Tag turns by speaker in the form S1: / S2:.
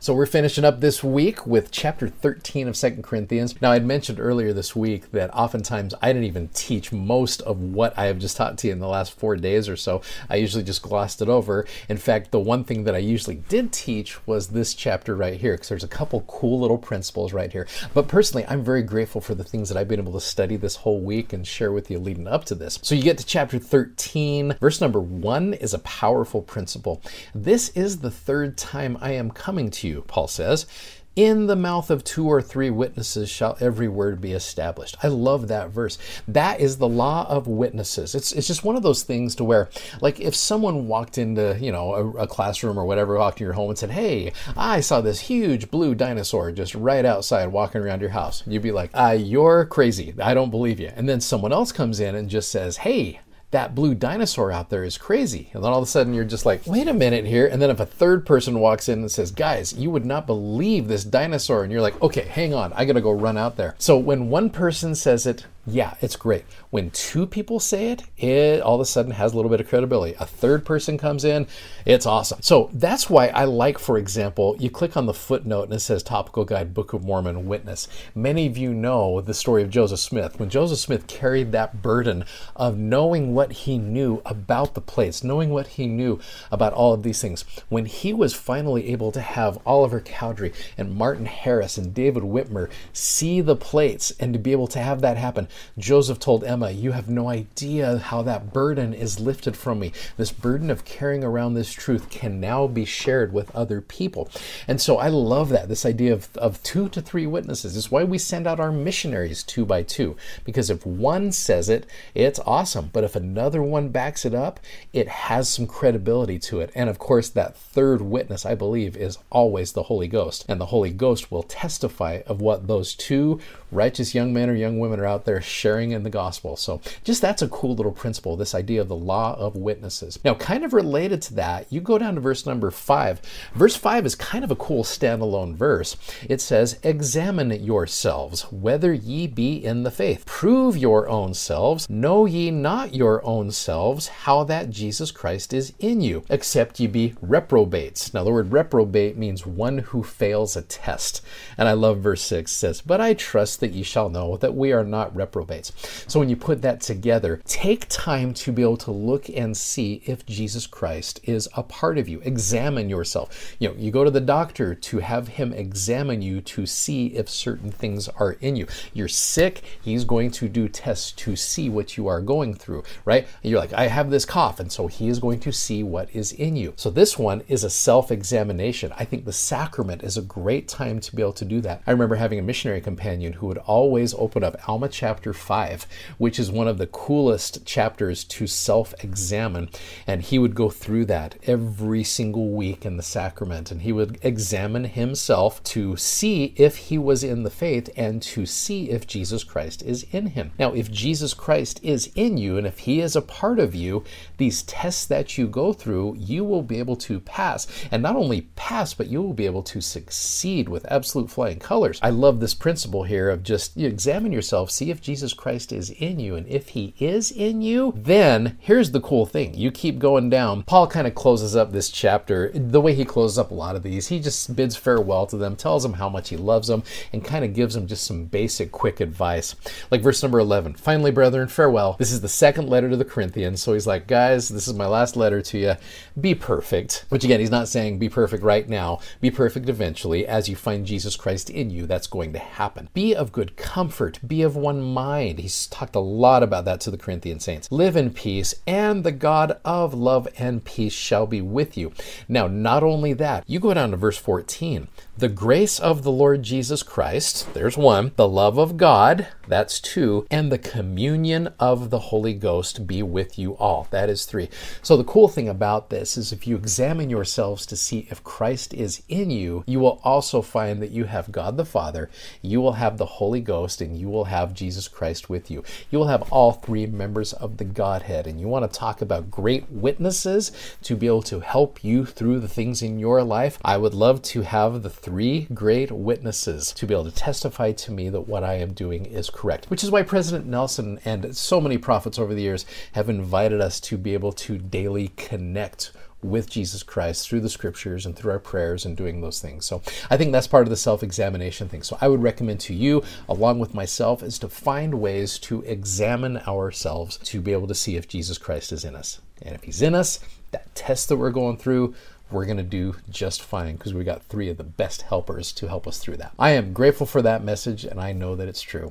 S1: So we're finishing up this week with chapter 13 of Second Corinthians. Now, I'd mentioned earlier this week that oftentimes I didn't even teach most of what I have just taught to you in the last four days or so. I usually just glossed it over. In fact, the one thing that I usually did teach was this chapter right here, because there's a couple cool little principles right here. But personally, I'm very grateful for the things that I've been able to study this whole week and share with you leading up to this. So you get to chapter 13. Verse number one is a powerful principle. This is the third time I am coming to you you, Paul says. In the mouth of two or three witnesses shall every word be established. I love that verse. That is the law of witnesses. It's, it's just one of those things to where, like, if someone walked into, you know, a, a classroom or whatever, walked in your home and said, Hey, I saw this huge blue dinosaur just right outside walking around your house. You'd be like, uh, You're crazy. I don't believe you. And then someone else comes in and just says, Hey, that blue dinosaur out there is crazy. And then all of a sudden you're just like, wait a minute here. And then if a third person walks in and says, guys, you would not believe this dinosaur. And you're like, okay, hang on. I got to go run out there. So when one person says it, yeah, it's great. When two people say it, it all of a sudden has a little bit of credibility. A third person comes in, it's awesome. So that's why I like, for example, you click on the footnote and it says Topical Guide, Book of Mormon, Witness. Many of you know the story of Joseph Smith. When Joseph Smith carried that burden of knowing what he knew about the place, knowing what he knew about all of these things, when he was finally able to have Oliver Cowdery and Martin Harris and David Whitmer see the plates and to be able to have that happen, Joseph told Emma, You have no idea how that burden is lifted from me. This burden of carrying around this truth can now be shared with other people. And so I love that, this idea of, of two to three witnesses. It's why we send out our missionaries two by two. Because if one says it, it's awesome. But if another one backs it up, it has some credibility to it. And of course, that third witness, I believe, is always the Holy Ghost. And the Holy Ghost will testify of what those two righteous young men or young women are out there sharing in the gospel. So, just that's a cool little principle, this idea of the law of witnesses. Now, kind of related to that, you go down to verse number five. Verse five is kind of a cool standalone verse. It says, Examine yourselves whether ye be in the faith. Prove your own selves. Know ye not your own selves how that Jesus Christ is in you, except ye be reprobates. Now, the word reprobate means one who fails a test. And I love verse 6 says, But I trust that ye shall know that we are not reprobates. So when you put that together, take time to be able to look and see if Jesus Christ is a part of you. Examine yourself. You know, you go to the doctor to have him examine you to see if certain things are in you. You're sick, he's going to do tests to see what you are going through, right? You're like, I have this cough, and so he is going to see what is in you. So this one is a self-examination. I think the sacrament is a great time to be able to do that. I remember having a missionary companion who would always open up Alma chapter 5, which is one of the coolest chapters to self examine. And he would go through that every single week in the sacrament. And he would examine himself to see if he was in the faith and to see if Jesus Christ is in him. Now, if Jesus Christ is in you and if he is a part of you, these tests that you go through, you will be able to pass. And not only pass, but you will be able to succeed with absolute flying colors. I love this principle here of just you examine yourself, see if Jesus Christ is in you. And if he is in you, then here's the cool thing. You keep going down. Paul kind of closes up this chapter the way he closes up a lot of these. He just bids farewell to them, tells them how much he loves them, and kind of gives them just some basic, quick advice. Like verse number 11 Finally, brethren, farewell. This is the second letter to the Corinthians. So he's like, guys, this is my last letter to you. Be perfect. Which again, he's not saying be perfect right now. Be perfect eventually as you find Jesus Christ in you. That's going to happen. Be of good comfort. Be of one mind. He's talked a lot about that to the Corinthian saints. Live in peace, and the God of love and peace shall be with you. Now, not only that, you go down to verse 14. The grace of the Lord Jesus Christ, there's one. The love of God, that's two. And the communion of the Holy Ghost be with you all. That is three. So the cool thing about this is if you examine yourselves to see if Christ is in you, you will also find that you have God the Father, you will have the Holy Ghost, and you will have Jesus Christ with you. You will have all three members of the Godhead, and you want to talk about great witnesses to be able to help you through the things in your life. I would love to have the three great witnesses to be able to testify to me that what I am doing is correct, which is why President Nelson and so many prophets over the years have invited us to be able to daily connect with Jesus Christ through the scriptures and through our prayers and doing those things. So I think that's part of the self examination thing. So I would recommend to you, along with myself, is to find ways to examine ourselves to be able to see if Jesus Christ is in us. And if he's in us, that test that we're going through, we're going to do just fine because we got three of the best helpers to help us through that. I am grateful for that message and I know that it's true.